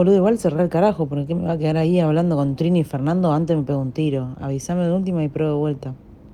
boludo, igual cerrar el carajo, porque me va a quedar ahí hablando con Trini y Fernando? Antes me pego un tiro. Avísame de última y pruebo de vuelta.